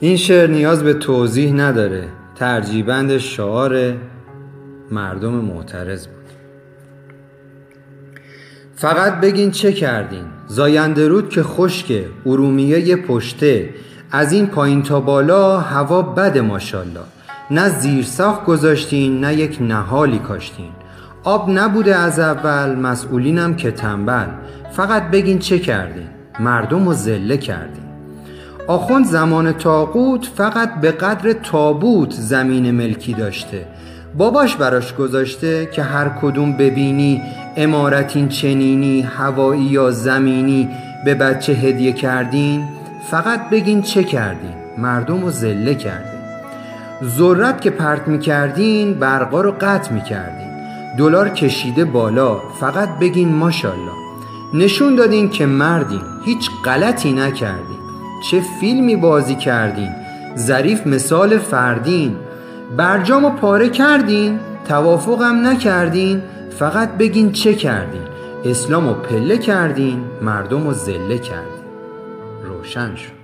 این شعر نیاز به توضیح نداره. ترجیبند شعار مردم معترض بود. فقط بگین چه کردین؟ زاینده رود که خشکه ارومیه پشته. از این پایین تا بالا هوا بد ماشالله نه زیرساخت گذاشتین نه یک نهالی کاشتین. آب نبوده از اول مسئولینم که تنبل. فقط بگین چه کردین؟ مردم رو زله کردین. آخوند زمان تاقوت فقط به قدر تابوت زمین ملکی داشته. باباش براش گذاشته که هر کدوم ببینی امارتین چنینی هوایی یا زمینی به بچه هدیه کردین فقط بگین چه کردین؟ مردم رو زله کردین. ذرت که پرت می‌کردین برقا رو قطع می‌کردین. دلار کشیده بالا فقط بگین ماشالله نشون دادین که مردین هیچ غلطی نکردین. چه فیلمی بازی کردین؟ ظریف مثال فردین. برجام و پاره کردین؟ توافقم نکردین. فقط بگین چه کردین؟ اسلام و پله کردین مردم و زله کردین. روشن شد.